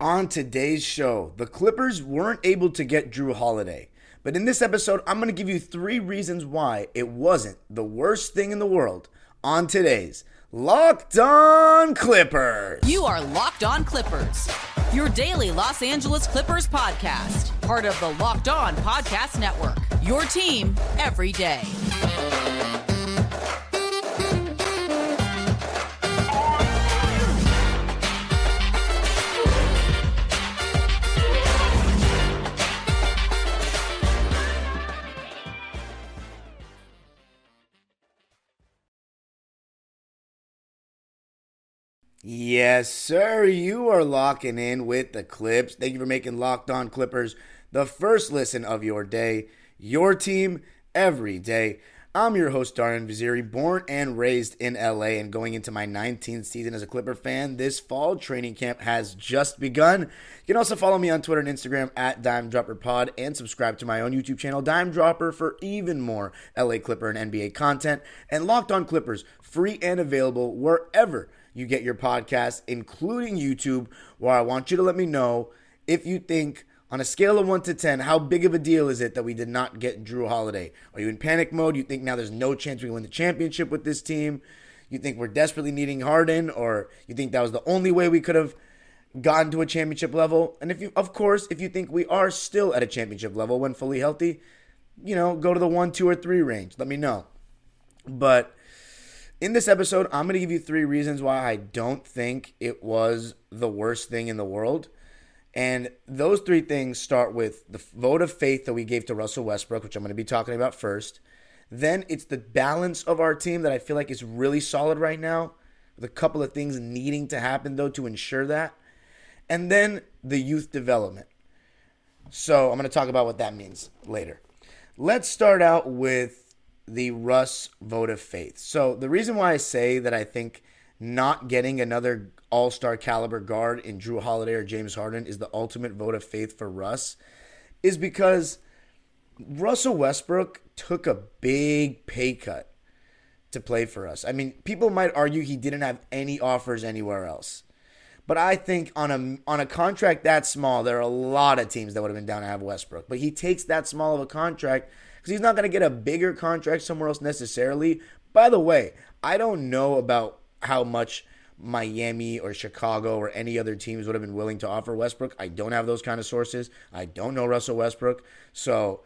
On today's show, the Clippers weren't able to get Jrue Holiday. But in this episode, I'm going to give you three reasons why it wasn't the worst thing in the world on today's Locked On Clippers. You are Locked On Clippers, your daily Los Angeles Clippers podcast, part of the Locked On Podcast Network. Your team every day. Yes, sir. You are locking in with the Clips. Thank you for making Locked On Clippers the first listen of your day. Your team every day. I'm your host, Darian Vaziri, born and raised in LA and going into my 19th season as a Clipper fan. This fall training camp has just begun. You can also follow me on Twitter and Instagram at Dime Dropper Pod and subscribe to my own YouTube channel, Dime Dropper, for even more LA Clipper and NBA content. And Locked On Clippers, free and available wherever you get your podcast, including YouTube, where I want you to let me know if you think, on a scale of 1 to 10, how big of a deal is it that we did not get Jrue Holiday? Are you in panic mode? You think now there's no chance we win the championship with this team? You think we're desperately needing Harden? Or you think that was the only way we could have gotten to a championship level? And if you, of course, if you think we are still at a championship level when fully healthy, you know, go to the 1, 2, or 3 range. Let me know. But in this episode, I'm going to give you three reasons why I don't think it was the worst thing in the world. And those three things start with the vote of faith that we gave to Russell Westbrook, which I'm going to be talking about first. Then it's the balance of our team that I feel like is really solid right now, with a couple of things needing to happen, though, to ensure that. And then the youth development. So I'm going to talk about what that means later. Let's start out with the Russ vote of faith. So the reason why I say that I think not getting another all star caliber guard in Jrue Holiday or James Harden is the ultimate vote of faith for Russ is because Russell Westbrook took a big pay cut to play for us. I mean, people might argue he didn't have any offers anywhere else. But I think on a on a contract that small, there are a lot of teams that would have been down to have Westbrook. But he takes that small of a contract because he's not going to get a bigger contract somewhere else necessarily. By the way, I don't know about how much Miami or Chicago or any other teams would have been willing to offer Westbrook. I don't have those kind of sources. I don't know Russell Westbrook. So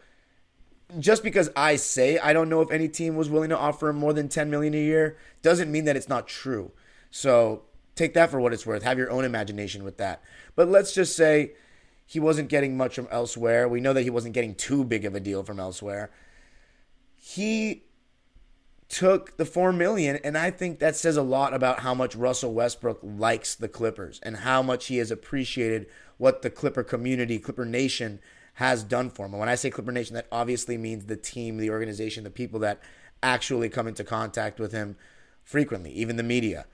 just because I say I don't know if any team was willing to offer him more than 10 million a year doesn't mean that it's not true. So take that for what it's worth. Have your own imagination with that. But let's just say he wasn't getting much from elsewhere. We know that he wasn't getting too big of a deal from elsewhere. He took the 4 million and I think that says a lot about how much Russell Westbrook likes the Clippers and how much he has appreciated what the Clipper community, Clipper Nation has done for him. And when I say Clipper Nation, that obviously means the team, the organization, the people that actually come into contact with him frequently, even the media.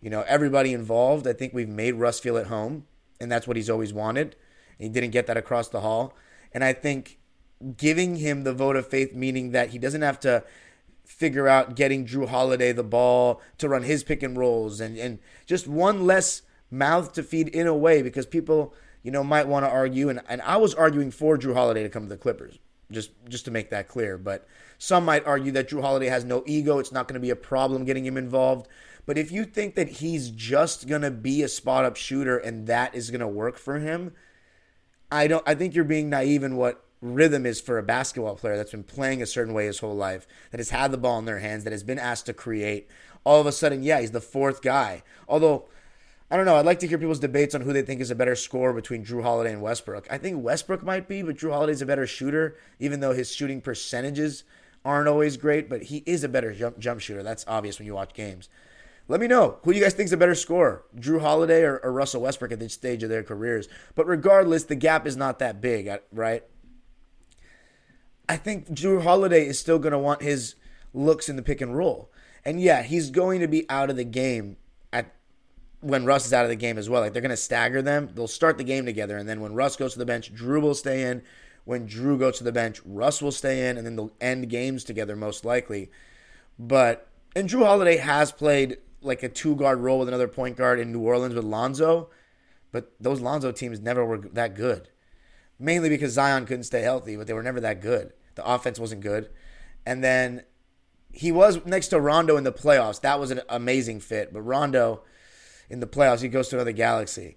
You know, everybody involved. I think we've made Russ feel at home, and that's what he's always wanted. He didn't get that across the hall. And I think giving him the vote of faith, meaning that he doesn't have to figure out getting Jrue Holiday the ball to run his pick and rolls and, and just one less mouth to feed in a way because people, you know, might want to argue and, and I was arguing for Jrue Holiday to come to the Clippers. Just just to make that clear. But some might argue that Jrue Holiday has no ego. It's not going to be a problem getting him involved. But if you think that he's just going to be a spot up shooter and that is going to work for him, I don't I think you're being naive in what rhythm is for a basketball player that's been playing a certain way his whole life, that has had the ball in their hands, that has been asked to create. All of a sudden, yeah, he's the fourth guy. Although, I don't know, I'd like to hear people's debates on who they think is a better scorer between Jrue Holiday and Westbrook. I think Westbrook might be, but Jrue Holiday's a better shooter, even though his shooting percentages aren't always great, but he is a better jump, jump shooter. That's obvious when you watch games. Let me know who you guys think is a better scorer, Jrue Holiday or, or Russell Westbrook at this stage of their careers. But regardless, the gap is not that big, right? I think Jrue Holiday is still going to want his looks in the pick and roll. And yeah, he's going to be out of the game at when Russ is out of the game as well. Like they're going to stagger them. They'll start the game together and then when Russ goes to the bench, Jrue will stay in. When Jrue goes to the bench, Russ will stay in and then they'll end games together most likely. But and Jrue Holiday has played like a two guard role with another point guard in New Orleans with Lonzo. but those Lonzo teams never were that good. Mainly because Zion couldn't stay healthy, but they were never that good. The offense wasn't good. And then he was next to Rondo in the playoffs. That was an amazing fit. But Rondo in the playoffs, he goes to another galaxy.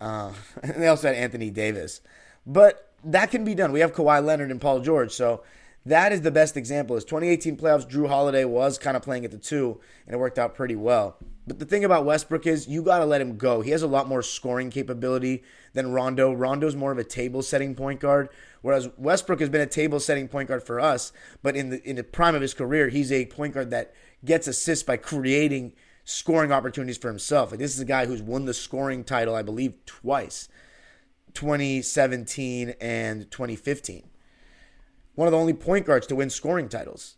Uh, and they also had Anthony Davis. But that can be done. We have Kawhi Leonard and Paul George. So that is the best example. Is 2018 playoffs, Jrue Holiday was kind of playing at the two, and it worked out pretty well. But the thing about Westbrook is you got to let him go. He has a lot more scoring capability than Rondo. Rondo's more of a table setting point guard, whereas Westbrook has been a table setting point guard for us. But in the in the prime of his career, he's a point guard that gets assists by creating scoring opportunities for himself. And this is a guy who's won the scoring title, I believe, twice 2017 and 2015. One of the only point guards to win scoring titles.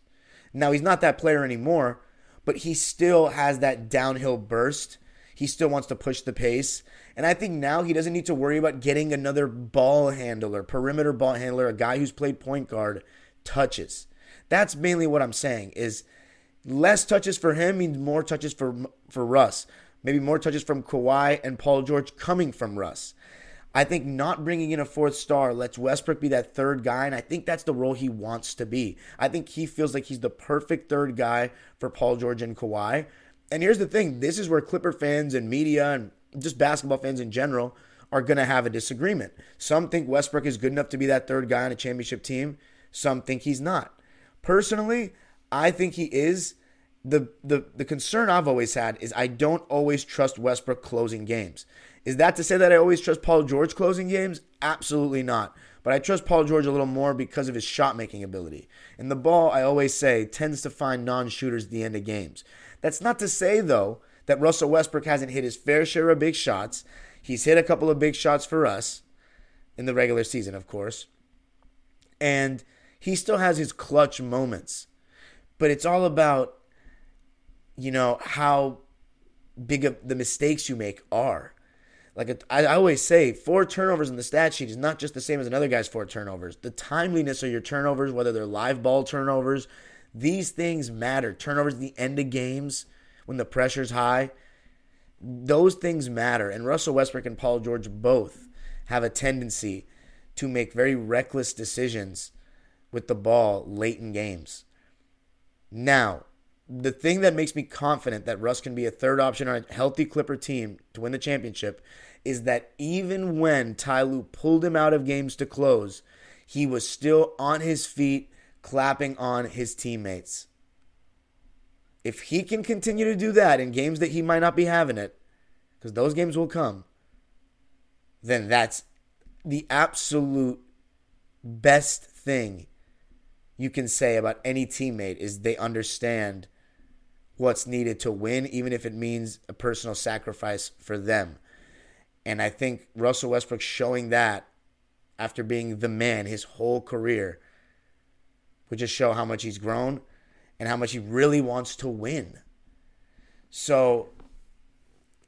Now, he's not that player anymore, but he still has that downhill burst. He still wants to push the pace. And I think now he doesn't need to worry about getting another ball handler, perimeter ball handler, a guy who's played point guard touches. That's mainly what I'm saying is less touches for him means more touches for for Russ. Maybe more touches from Kawhi and Paul George coming from Russ. I think not bringing in a fourth star lets Westbrook be that third guy, and I think that's the role he wants to be. I think he feels like he's the perfect third guy for Paul George and Kawhi. And here's the thing this is where Clipper fans and media and just basketball fans in general are going to have a disagreement. Some think Westbrook is good enough to be that third guy on a championship team, some think he's not. Personally, I think he is. The, the the concern I've always had is I don't always trust Westbrook closing games. Is that to say that I always trust Paul George closing games? Absolutely not. But I trust Paul George a little more because of his shot making ability. And the ball, I always say, tends to find non shooters at the end of games. That's not to say, though, that Russell Westbrook hasn't hit his fair share of big shots. He's hit a couple of big shots for us in the regular season, of course. And he still has his clutch moments. But it's all about, you know, how big of the mistakes you make are. Like I always say, four turnovers in the stat sheet is not just the same as another guy's four turnovers. The timeliness of your turnovers, whether they're live ball turnovers, these things matter. Turnovers at the end of games when the pressure's high, those things matter. And Russell Westbrook and Paul George both have a tendency to make very reckless decisions with the ball late in games. Now, the thing that makes me confident that Russ can be a third option on a healthy Clipper team to win the championship is that even when Ty Lue pulled him out of games to close, he was still on his feet clapping on his teammates. If he can continue to do that in games that he might not be having it, because those games will come, then that's the absolute best thing you can say about any teammate is they understand what's needed to win, even if it means a personal sacrifice for them. And I think Russell Westbrook showing that after being the man his whole career would just show how much he's grown and how much he really wants to win. So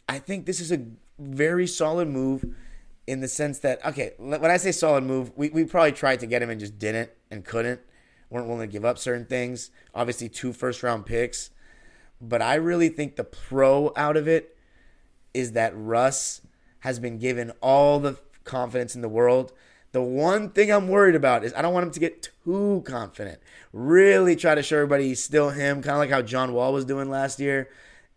I think this is a very solid move in the sense that, okay, when I say solid move, we, we probably tried to get him and just didn't and couldn't, weren't willing to give up certain things. Obviously, two first round picks. But I really think the pro out of it is that Russ has been given all the confidence in the world. The one thing I'm worried about is I don't want him to get too confident. Really try to show everybody he's still him, kind of like how John Wall was doing last year,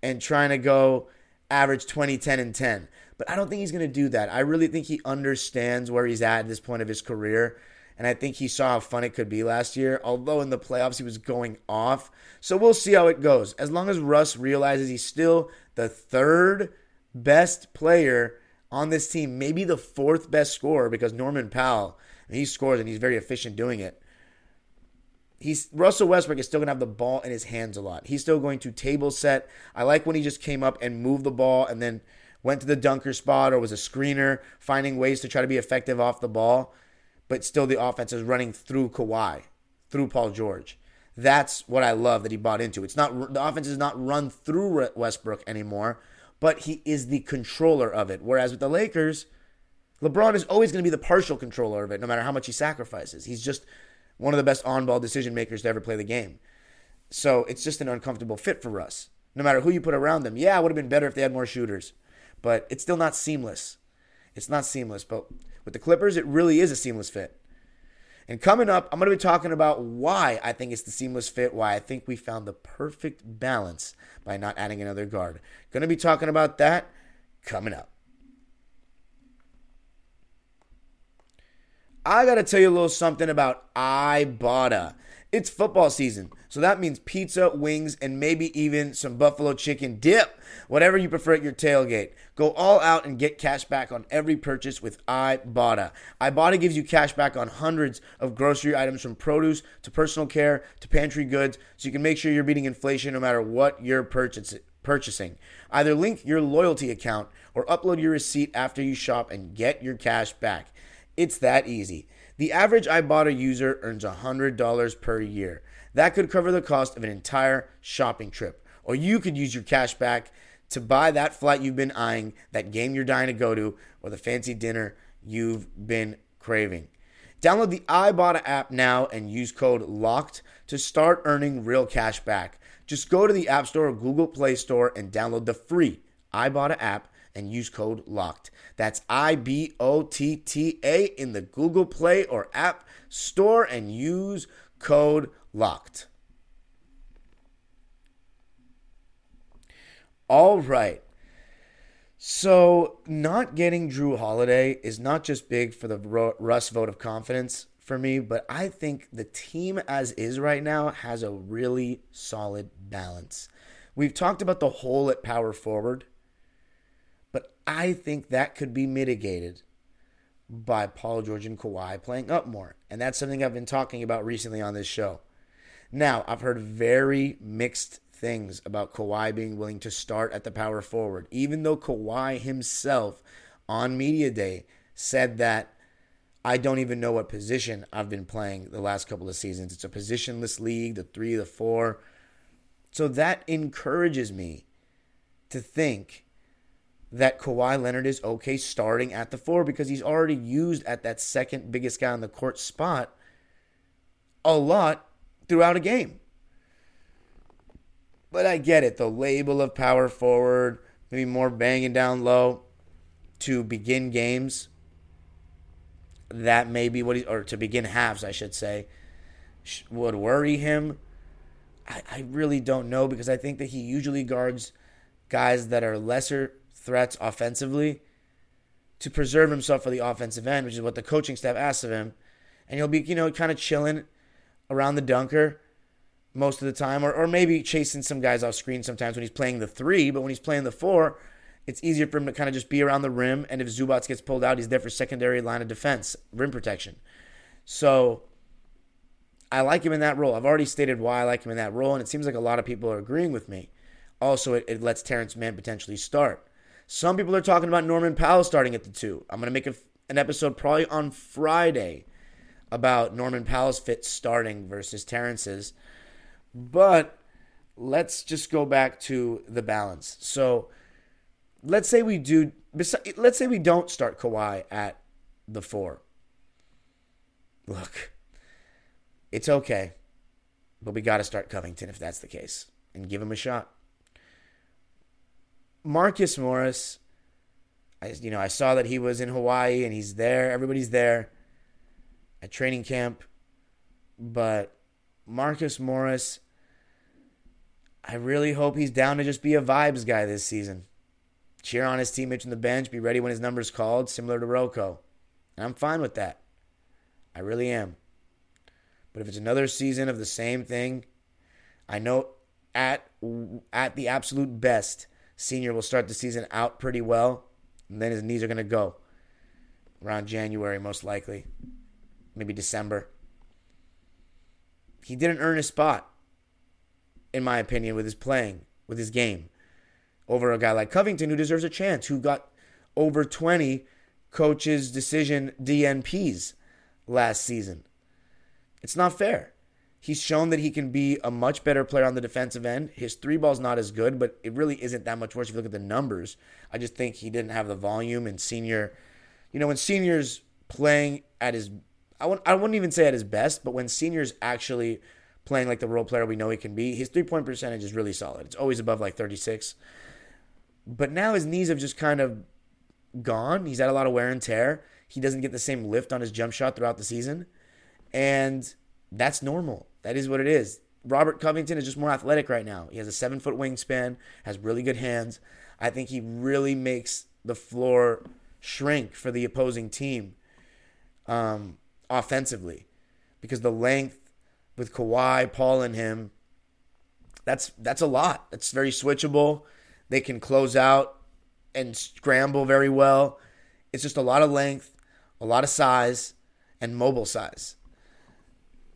and trying to go average 20, 10, and 10. But I don't think he's going to do that. I really think he understands where he's at at this point of his career. And I think he saw how fun it could be last year, although in the playoffs he was going off. So we'll see how it goes. As long as Russ realizes he's still the third best player on this team, maybe the fourth best scorer because Norman Powell, he scores and he's very efficient doing it. He's Russell Westbrook is still gonna have the ball in his hands a lot. He's still going to table set. I like when he just came up and moved the ball and then went to the dunker spot or was a screener, finding ways to try to be effective off the ball, but still the offense is running through Kawhi, through Paul George. That's what I love that he bought into. It's not the offense is not run through Westbrook anymore but he is the controller of it. Whereas with the Lakers, LeBron is always going to be the partial controller of it, no matter how much he sacrifices. He's just one of the best on ball decision makers to ever play the game. So it's just an uncomfortable fit for us. No matter who you put around them. Yeah, it would have been better if they had more shooters, but it's still not seamless. It's not seamless, but with the Clippers, it really is a seamless fit. And coming up, I'm going to be talking about why I think it's the seamless fit, why I think we found the perfect balance by not adding another guard. Going to be talking about that coming up. I got to tell you a little something about Ibotta. It's football season, so that means pizza, wings, and maybe even some buffalo chicken dip, whatever you prefer at your tailgate. Go all out and get cash back on every purchase with Ibotta. Ibotta gives you cash back on hundreds of grocery items from produce to personal care to pantry goods, so you can make sure you're beating inflation no matter what you're purchasing. Either link your loyalty account or upload your receipt after you shop and get your cash back. It's that easy. The average Ibotta user earns $100 per year. That could cover the cost of an entire shopping trip. Or you could use your cash back to buy that flight you've been eyeing, that game you're dying to go to, or the fancy dinner you've been craving. Download the Ibotta app now and use code LOCKED to start earning real cash back. Just go to the App Store or Google Play Store and download the free Ibotta app and use code LOCKED. That's I B O T T A in the Google Play or App Store and use code LOCKED. All right. So, not getting Jrue Holiday is not just big for the Russ vote of confidence for me, but I think the team as is right now has a really solid balance. We've talked about the hole at power forward I think that could be mitigated by Paul George and Kawhi playing up more. And that's something I've been talking about recently on this show. Now, I've heard very mixed things about Kawhi being willing to start at the power forward, even though Kawhi himself on Media Day said that I don't even know what position I've been playing the last couple of seasons. It's a positionless league, the three, the four. So that encourages me to think that Kawhi Leonard is okay starting at the four because he's already used at that second biggest guy on the court spot a lot throughout a game. But I get it. The label of power forward, maybe more banging down low to begin games. That may be what he, or to begin halves, I should say, would worry him. I, I really don't know because I think that he usually guards guys that are lesser threats offensively to preserve himself for the offensive end, which is what the coaching staff asks of him. And he'll be, you know, kind of chilling around the dunker most of the time, or, or maybe chasing some guys off screen sometimes when he's playing the three, but when he's playing the four, it's easier for him to kind of just be around the rim. And if Zubac gets pulled out, he's there for secondary line of defense, rim protection. So I like him in that role. I've already stated why I like him in that role, and it seems like a lot of people are agreeing with me. Also, it, it lets Terance Mann potentially start. Some people are talking about Norman Powell starting at the two. I'm going to make a, an episode probably on Friday about Norman Powell's fit starting versus Terance's. But let's just go back to the balance. So let's say we do, let's say we don't start Kawhi at the four. Look, it's okay, but we got to start Covington if that's the case and give him a shot. Marcus Morris, I you know I saw that he was in Hawaii and he's there. Everybody's there at training camp, but Marcus Morris, I really hope he's down to just be a vibes guy this season. Cheer on his teammates on the bench, be ready when his number's called, similar to Rocco. And I'm fine with that. I really am. But if it's another season of the same thing, I know at at the absolute best, Senior will start the season out pretty well, and then his knees are going to go around January, most likely, maybe December. He didn't earn a spot, in my opinion, with his playing, with his game, over a guy like Covington, who deserves a chance, who got over 20 coaches' decision DNPs last season. It's not fair. He's shown that he can be a much better player on the defensive end. His three ball's not as good, but it really isn't that much worse if you look at the numbers. I just think he didn't have the volume and senior, you know, when seniors playing at his, I wouldn't, I wouldn't even say at his best, but when seniors actually playing like the role player we know he can be, his three point percentage is really solid. It's always above like 36. But now his knees have just kind of gone. He's had a lot of wear and tear. He doesn't get the same lift on his jump shot throughout the season. And that's normal. That is what it is. Robert Covington is just more athletic right now. He has a seven foot wingspan, has really good hands. I think he really makes the floor shrink for the opposing team um, offensively because the length with Kawhi, Paul, and him, that's that's a lot. That's very switchable. They can close out and scramble very well. It's just a lot of length, a lot of size, and mobile size.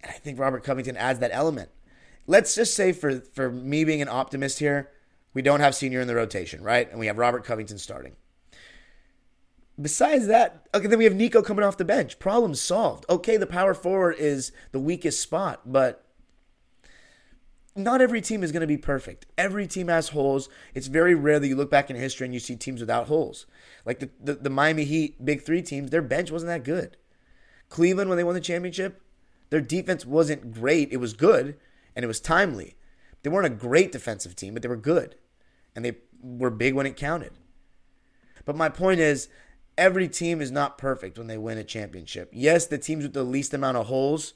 And I think Robert Covington adds that element. Let's just say for for me being an optimist here, we don't have senior in the rotation, right? And we have Robert Covington starting. Besides that, okay, then we have Nico coming off the bench. Problem solved. Okay, the power forward is the weakest spot, but not every team is going to be perfect. Every team has holes. It's very rare that you look back in history and you see teams without holes. Like the, the, the Miami Heat, big three teams, their bench wasn't that good. Cleveland, when they won the championship, their defense wasn't great. It was good and it was timely. They weren't a great defensive team, but they were good. And they were big when it counted. But my point is, every team is not perfect when they win a championship. Yes, the teams with the least amount of holes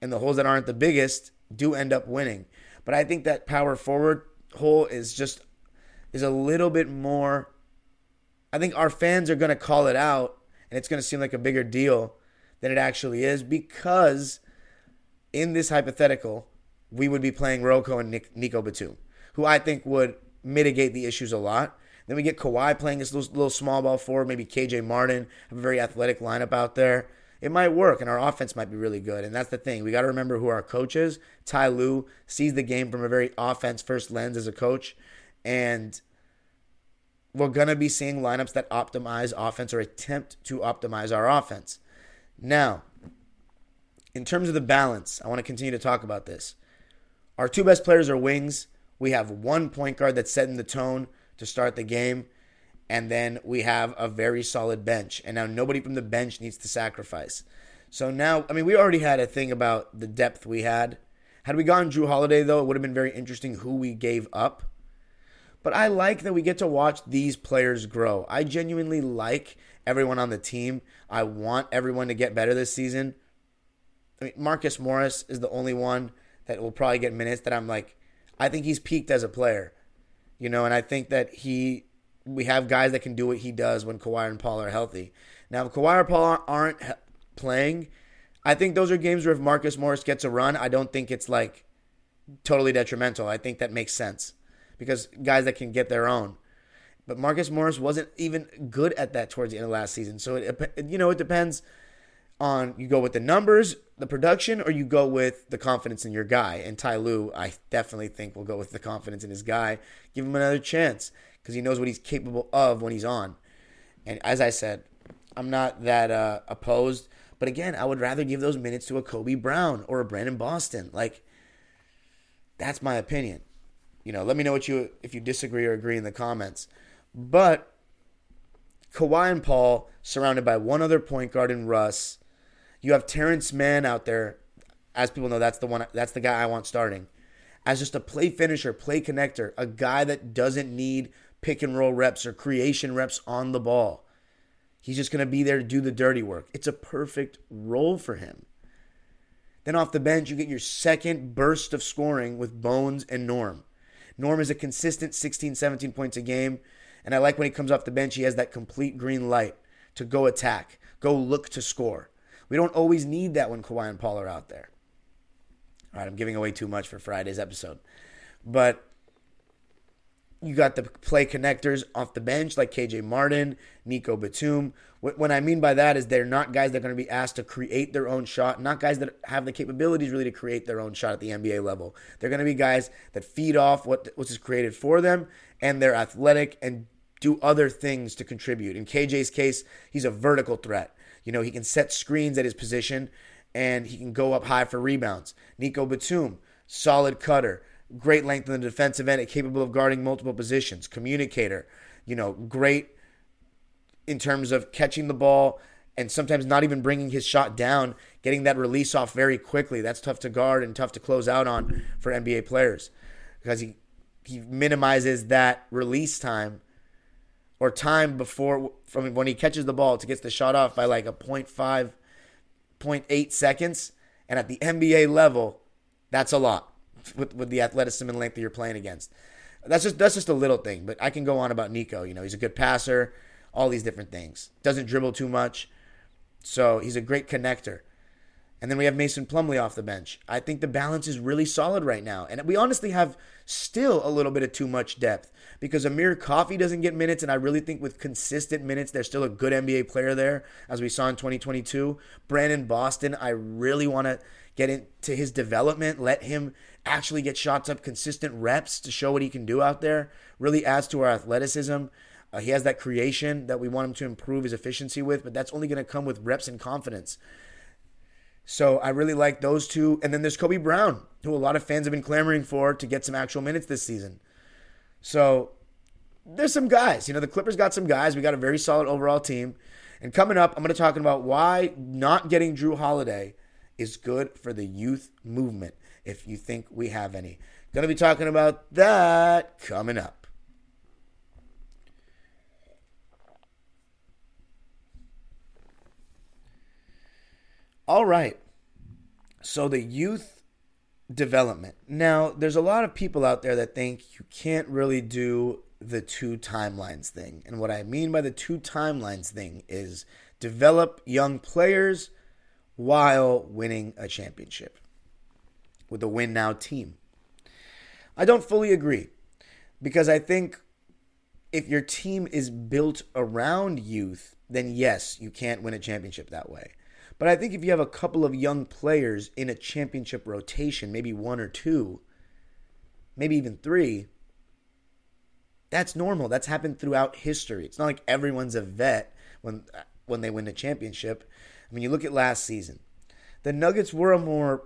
and the holes that aren't the biggest do end up winning. But I think that power forward hole is just is a little bit more I think our fans are going to call it out and it's going to seem like a bigger deal than it actually is because in this hypothetical we would be playing Roko and Nick, Nico Batum, who I think would mitigate the issues a lot. Then we get Kawhi playing this little, little small ball forward, maybe KJ Martin, have a very athletic lineup out there. It might work, and our offense might be really good. And that's the thing. We got to remember who our coach is. Ty Lue sees the game from a very offense first lens as a coach. And we're going to be seeing lineups that optimize offense or attempt to optimize our offense. Now, in terms of the balance, I want to continue to talk about this. Our two best players are wings. We have one point guard that's setting the tone to start the game. And then we have a very solid bench. And now nobody from the bench needs to sacrifice. So now, I mean, we already had a thing about the depth we had. Had we gone Jrue Holiday, though, it would have been very interesting who we gave up. But I like that we get to watch these players grow. I genuinely like everyone on the team. I want everyone to get better this season. I mean, Marcus Morris is the only one that will probably get minutes that I'm like, I think he's peaked as a player you know, and I think that he, we have guys that can do what he does when Kawhi and Paul are healthy. Now, if Kawhi or Paul aren't playing, I think those are games where if Marcus Morris gets a run, I don't think it's like totally detrimental. I think that makes sense because guys that can get their own. But Marcus Morris wasn't even good at that towards the end of last season. So it, you know, it depends on you go with the numbers, the production, or you go with the confidence in your guy. And Ty Lue, I definitely think will go with the confidence in his guy. Give him another chance because he knows what he's capable of when he's on. And as I said, I'm not that uh, opposed. But again, I would rather give those minutes to a Kobe Brown or a Brandon Boston. Like, that's my opinion. You know, let me know what you if you disagree or agree in the comments. But Kawhi and Paul surrounded by one other point guard in Russ you have Terance Mann out there. As people know, that's the one. That's the guy I want starting as just a play finisher, play connector, a guy that doesn't need pick and roll reps or creation reps on the ball. He's just going to be there to do the dirty work. It's a perfect role for him. Then off the bench, you get your second burst of scoring with Bones and Norm. Norm is a consistent 16, 17 points a game. And I like when he comes off the bench, he has that complete green light to go attack, go look to score. We don't always need that when Kawhi and Paul are out there. All right, I'm giving away too much for Friday's episode. But you got the play connectors off the bench like KJ Martin, Nico Batum. What I mean by that is they're not guys that are going to be asked to create their own shot, not guys that have the capabilities really to create their own shot at the NBA level. They're going to be guys that feed off what what's created for them and they're athletic and do other things to contribute. In KJ's case, he's a vertical threat. You know, he can set screens at his position and he can go up high for rebounds. Nico Batum, solid cutter, great length in the defensive end, capable of guarding multiple positions, communicator, you know, great in terms of catching the ball and sometimes not even bringing his shot down, getting that release off very quickly. That's tough to guard and tough to close out on for NBA players because he he minimizes that release time or time before from when he catches the ball to gets the shot off by like a 0.5, 0.8 seconds. And at the NBA level, that's a lot with, with the athleticism and length that you're playing against. That's just that's just a little thing, but I can go on about Nico. You know, he's a good passer, all these different things. Doesn't dribble too much, so he's a great connector. And then we have Mason Plumlee off the bench. I think the balance is really solid right now. And we honestly have still a little bit of too much depth because Amir Coffey doesn't get minutes. And I really think with consistent minutes, there's still a good NBA player there, as we saw in 2022. Brandon Boston, I really want to get into his development, let him actually get shots up, consistent reps to show what he can do out there. Really adds to our athleticism. Uh, he has that creation that we want him to improve his efficiency with, but that's only going to come with reps and confidence. So I really like those two. And then there's Kobe Brown, who a lot of fans have been clamoring for to get some actual minutes this season. So there's some guys. You know, the Clippers got some guys. We got a very solid overall team. And coming up, I'm going to talk about why not getting Jrue Holiday is good for the youth movement, if you think we have any. Going to be talking about that coming up. All right. So the youth development. Now, there's a lot of people out there that think you can't really do the two timelines thing. And what I mean by the two timelines thing is develop young players while winning a championship with a win now team. I don't fully agree because I think if your team is built around youth, then yes, you can't win a championship that way. But I think if you have a couple of young players in a championship rotation, maybe one or two, maybe even three, that's normal. That's happened throughout history. It's not like everyone's a vet when when they win the championship. I mean, you look at last season. The Nuggets were a more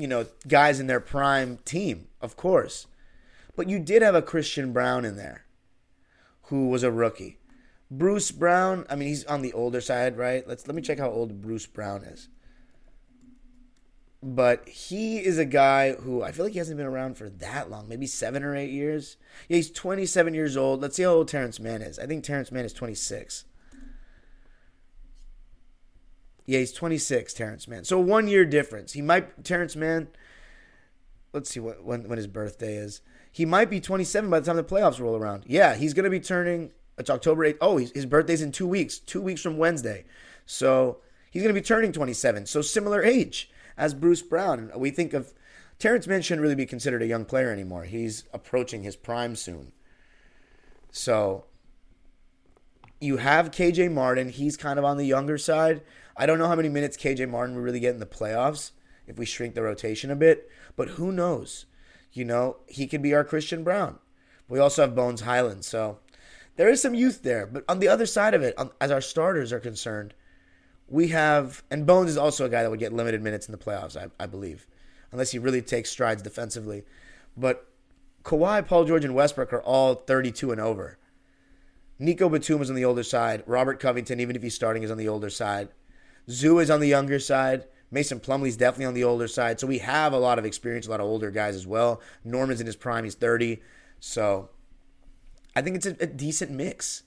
you know, guys in their prime team, of course. But you did have a Christian Braun in there who was a rookie. Bruce Brown, I mean, he's on the older side, right? Let's let me check how old Bruce Brown is. But he is a guy who I feel like he hasn't been around for that long, maybe seven or eight years. Yeah, he's 27 years old. Let's see how old Terance Mann is. I think Terance Mann is 26. Yeah, he's 26, Terance Mann. So one year difference. He might Terance Mann. Let's see what when when his birthday is. He might be 27 by the time the playoffs roll around. Yeah, he's going to be turning it's October 8th. Oh, his birthday's in two weeks, two weeks from Wednesday. So he's going to be turning 27. So similar age as Bruce Brown. We think of Terance Mann shouldn't really be considered a young player anymore. He's approaching his prime soon. So you have KJ Martin. He's kind of on the younger side. I don't know how many minutes KJ Martin will really get in the playoffs if we shrink the rotation a bit, but who knows? You know, he could be our Christian Braun. We also have Bones Hyland, So there is some youth there, but on the other side of it, as our starters are concerned, we have and Bones is also a guy that would get limited minutes in the playoffs, I, I believe, unless he really takes strides defensively. But Kawhi, Paul George, and Westbrook are all 32 and over. Nico Batum is on the older side. Robert Covington, even if he's starting, is on the older side. Zoo is on the younger side. Mason Plumlee's definitely on the older side. So we have a lot of experience, a lot of older guys as well. Norman's in his prime, he's 30. So I think it's a, a decent mix.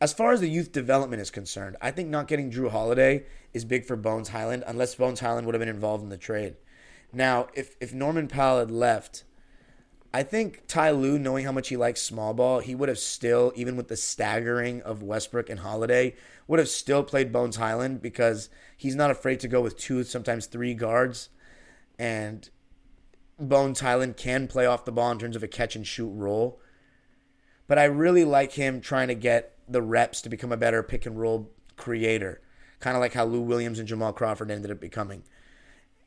As far as the youth development is concerned, I think not getting Jrue Holiday is big for Bones Hyland, unless Bones Hyland would have been involved in the trade. Now, if, if Norman Powell had left, I think Ty Lue, knowing how much he likes small ball, he would have still, even with the staggering of Westbrook and Holiday, would have still played Bones Hyland because he's not afraid to go with two, sometimes three guards. And Bones Hyland can play off the ball in terms of a catch and shoot role but I really like him trying to get the reps to become a better pick and roll creator, kind of like how Lou Williams and Jamal Crawford ended up becoming.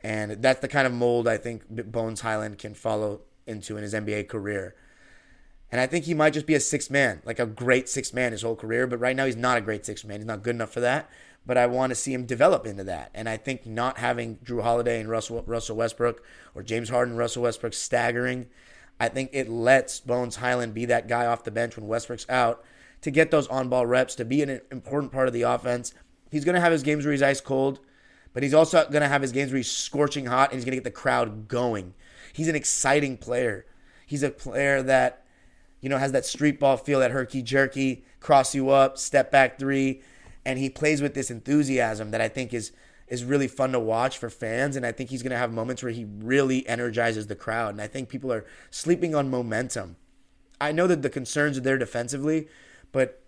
And that's the kind of mold I think Bones Hyland can follow into in his NBA career. And I think he might just be a six man, like a great six man his whole career. But right now, he's not a great six man. He's not good enough for that. But I want to see him develop into that. And I think not having Jrue Holiday and Russell, Russell Westbrook or James Harden, Russell Westbrook staggering I think it lets Bones Hyland be that guy off the bench when Westbrook's out to get those on ball reps, to be an important part of the offense. He's going to have his games where he's ice cold, but he's also going to have his games where he's scorching hot and he's going to get the crowd going. He's an exciting player. He's a player that you know, has that street ball feel, that herky jerky, cross you up, step back three, and he plays with this enthusiasm that I think is is really fun to watch for fans. And I think he's going to have moments where he really energizes the crowd. And I think people are sleeping on momentum. I know that the concerns are there defensively, but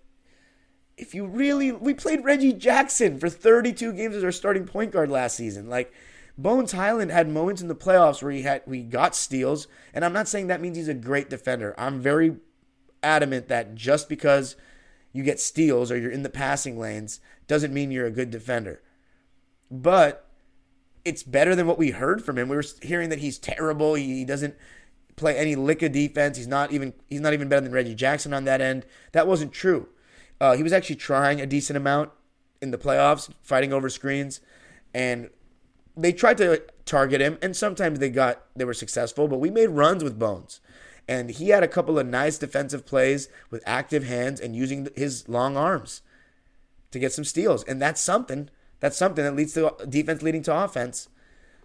if you really, we played Reggie Jackson for 32 games as our starting point guard last season. Like, Bones Hyland had moments in the playoffs where he had we got steals, and I'm not saying that means he's a great defender. I'm very adamant that just because you get steals or you're in the passing lanes doesn't mean you're a good defender. But it's better than what we heard from him. We were hearing that he's terrible. He doesn't play any lick of defense. He's not even he's not even better than Reggie Jackson on that end. That wasn't true. Uh, he was actually trying a decent amount in the playoffs, fighting over screens, and they tried to target him, and sometimes they got they were successful. But we made runs with Bones, and he had a couple of nice defensive plays with active hands and using his long arms to get some steals, and that's something. That's something that leads to defense leading to offense.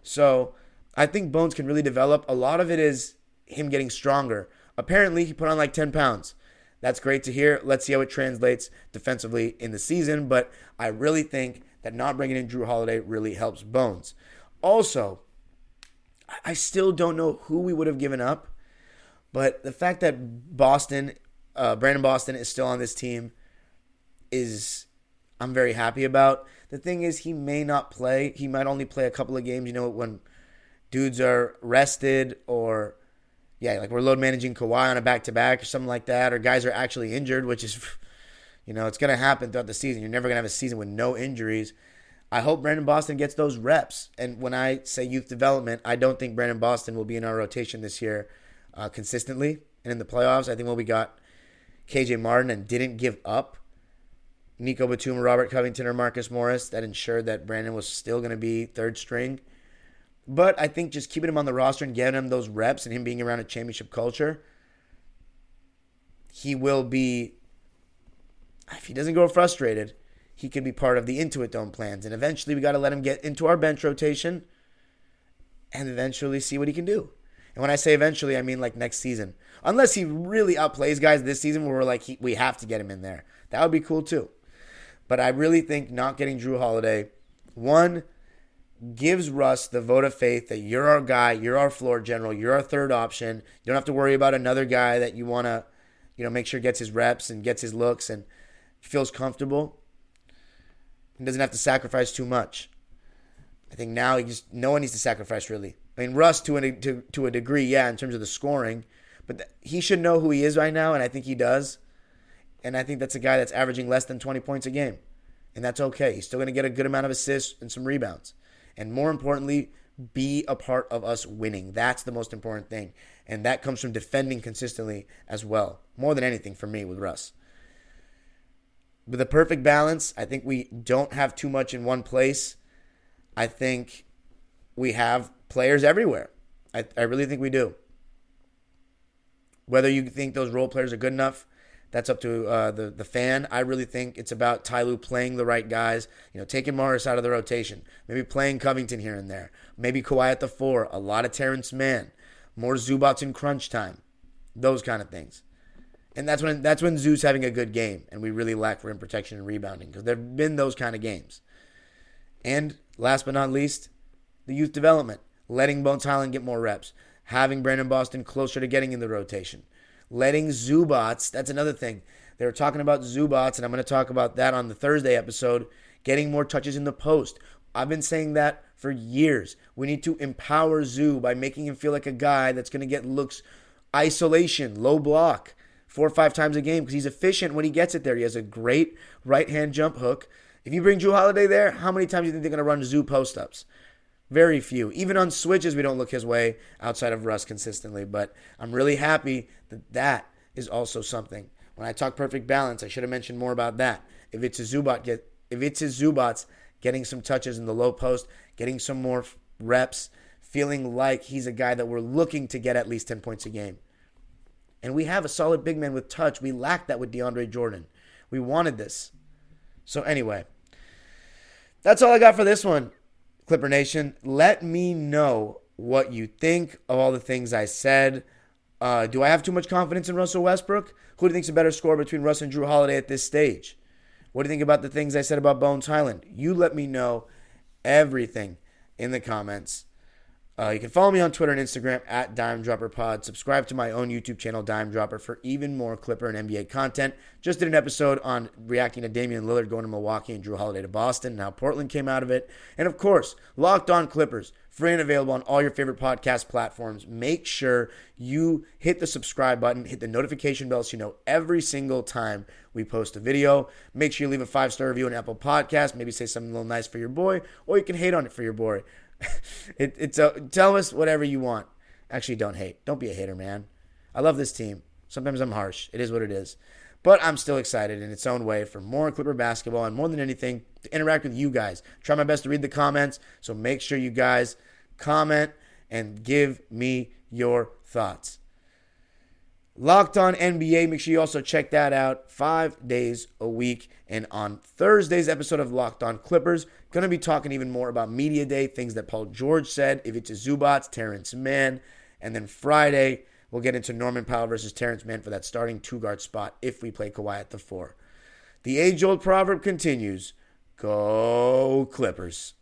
So I think Bones can really develop. A lot of it is him getting stronger. Apparently, he put on like 10 pounds. That's great to hear. Let's see how it translates defensively in the season. But I really think that not bringing in Jrue Holiday really helps Bones. Also, I still don't know who we would have given up, but the fact that Boston, uh, Brandon Boston, is still on this team is I'm very happy about. The thing is, he may not play. He might only play a couple of games. You know, when dudes are rested or yeah, like we're load managing Kawhi on a back to back or something like that, or guys are actually injured, which is you know, it's going to happen throughout the season. You're never going to have a season with no injuries. I hope Brandon Boston gets those reps. And when I say youth development, I don't think Brandon Boston will be in our rotation this year uh, consistently. And in the playoffs, I think when we got KJ Martin and didn't give up Nico Batum, Robert Covington, or Marcus Morris, that ensured that Brandon was still going to be third string. But I think just keeping him on the roster and getting him those reps and him being around a championship culture, he will be if he doesn't grow frustrated, he could be part of the Intuit Dome plans. And eventually, we got to let him get into our bench rotation and eventually see what he can do. And when I say eventually, I mean like next season. Unless he really outplays guys this season where we're like, he, we have to get him in there. That would be cool too. But I really think not getting Jrue Holiday, one, gives Russ the vote of faith that you're our guy, you're our floor general, you're our third option. You don't have to worry about another guy that you want to, you know, make sure gets his reps and gets his looks and – feels comfortable and doesn't have to sacrifice too much. I think now he just no one needs to sacrifice really. I mean Russ to a to, to a degree, yeah, in terms of the scoring, but th- he should know who he is right now, and I think he does. And I think that's a guy that's averaging less than 20 points a game, and that's okay. He's still going to get a good amount of assists and some rebounds, and more importantly, be a part of us winning. That's the most important thing, and that comes from defending consistently as well, more than anything for me with Russ with a perfect balance. I think we don't have too much in one place. I think we have players everywhere. I, I really think we do. Whether you think those role players are good enough, that's up to uh, the the fan. I really think it's about Ty Lue playing the right guys. You know, taking Morris out of the rotation, maybe playing Covington here and there, maybe Kawhi at the four, a lot of Terance Mann, more Zubac in crunch time, those kind of things. And that's when that's when Zoo's having a good game, and we really lack rim protection and rebounding because there've been those kind of games. And last but not least, the youth development, letting Bones Hyland get more reps, having Brandon Boston closer to getting in the rotation, letting Zubac. That's another thing. They were talking about Zubac, and I'm going to talk about that on the Thursday episode. Getting more touches in the post. I've been saying that for years. We need to empower Zoo by making him feel like a guy that's going to get looks, isolation, low block four or five times a game because he's efficient when he gets it there. He has a great right hand jump hook. If you bring Jrue Holiday there, how many times do you think they're going to run Zoo post ups? Very few. Even on switches, we don't look his way outside of Russ consistently. But I'm really happy that that is also something. When I talk perfect balance, I should have mentioned more about that. If it's a Zubac get, if it's his Zubac getting some touches in the low post, getting some more reps, feeling like he's a guy that we're looking to get at least 10 points a game. And we have a solid big man with touch. We lacked that with DeAndre Jordan. We wanted this. So, anyway, that's all I got for this one, Clipper Nation. Let me know what you think of all the things I said. Uh, do I have too much confidence in Russell Westbrook? Who do you think's a better scorer between Russ and Jrue Holiday at this stage? What do you think about the things I said about Bones Hyland? You let me know everything in the comments. Uh, you can follow me on Twitter and Instagram at Dime Dropper Pod. Subscribe to my own YouTube channel, Dime Dropper, for even more Clipper and NBA content. Just did an episode on reacting to Damian Lillard going to Milwaukee and Jrue Holiday to Boston, and how Portland came out of it. And of course, Locked On Clippers, free and available on all your favorite podcast platforms. Make sure you hit the subscribe button, hit the notification bell so you know every single time we post a video. Make sure you leave a five star review on Apple Podcast. Maybe say something a little nice for your boy, or you can hate on it for your boy. it, it's a, tell us whatever you want. Actually, don't hate. Don't be a hater, man. I love this team. Sometimes I'm harsh. It is what it is. But I'm still excited in its own way for more Clipper basketball and more than anything to interact with you guys. Try my best to read the comments. So make sure you guys comment and give me your thoughts. Locked on NBA. Make sure you also check that out five days a week. And on Thursday's episode of Locked On Clippers, going to be talking even more about Media Day, things that Paul George said, if Ivica Zubac, Terance Mann. And then Friday, we'll get into Norman Powell versus Terance Mann for that starting two guard spot if we play Kawhi at the four. The age old proverb continues Go Clippers.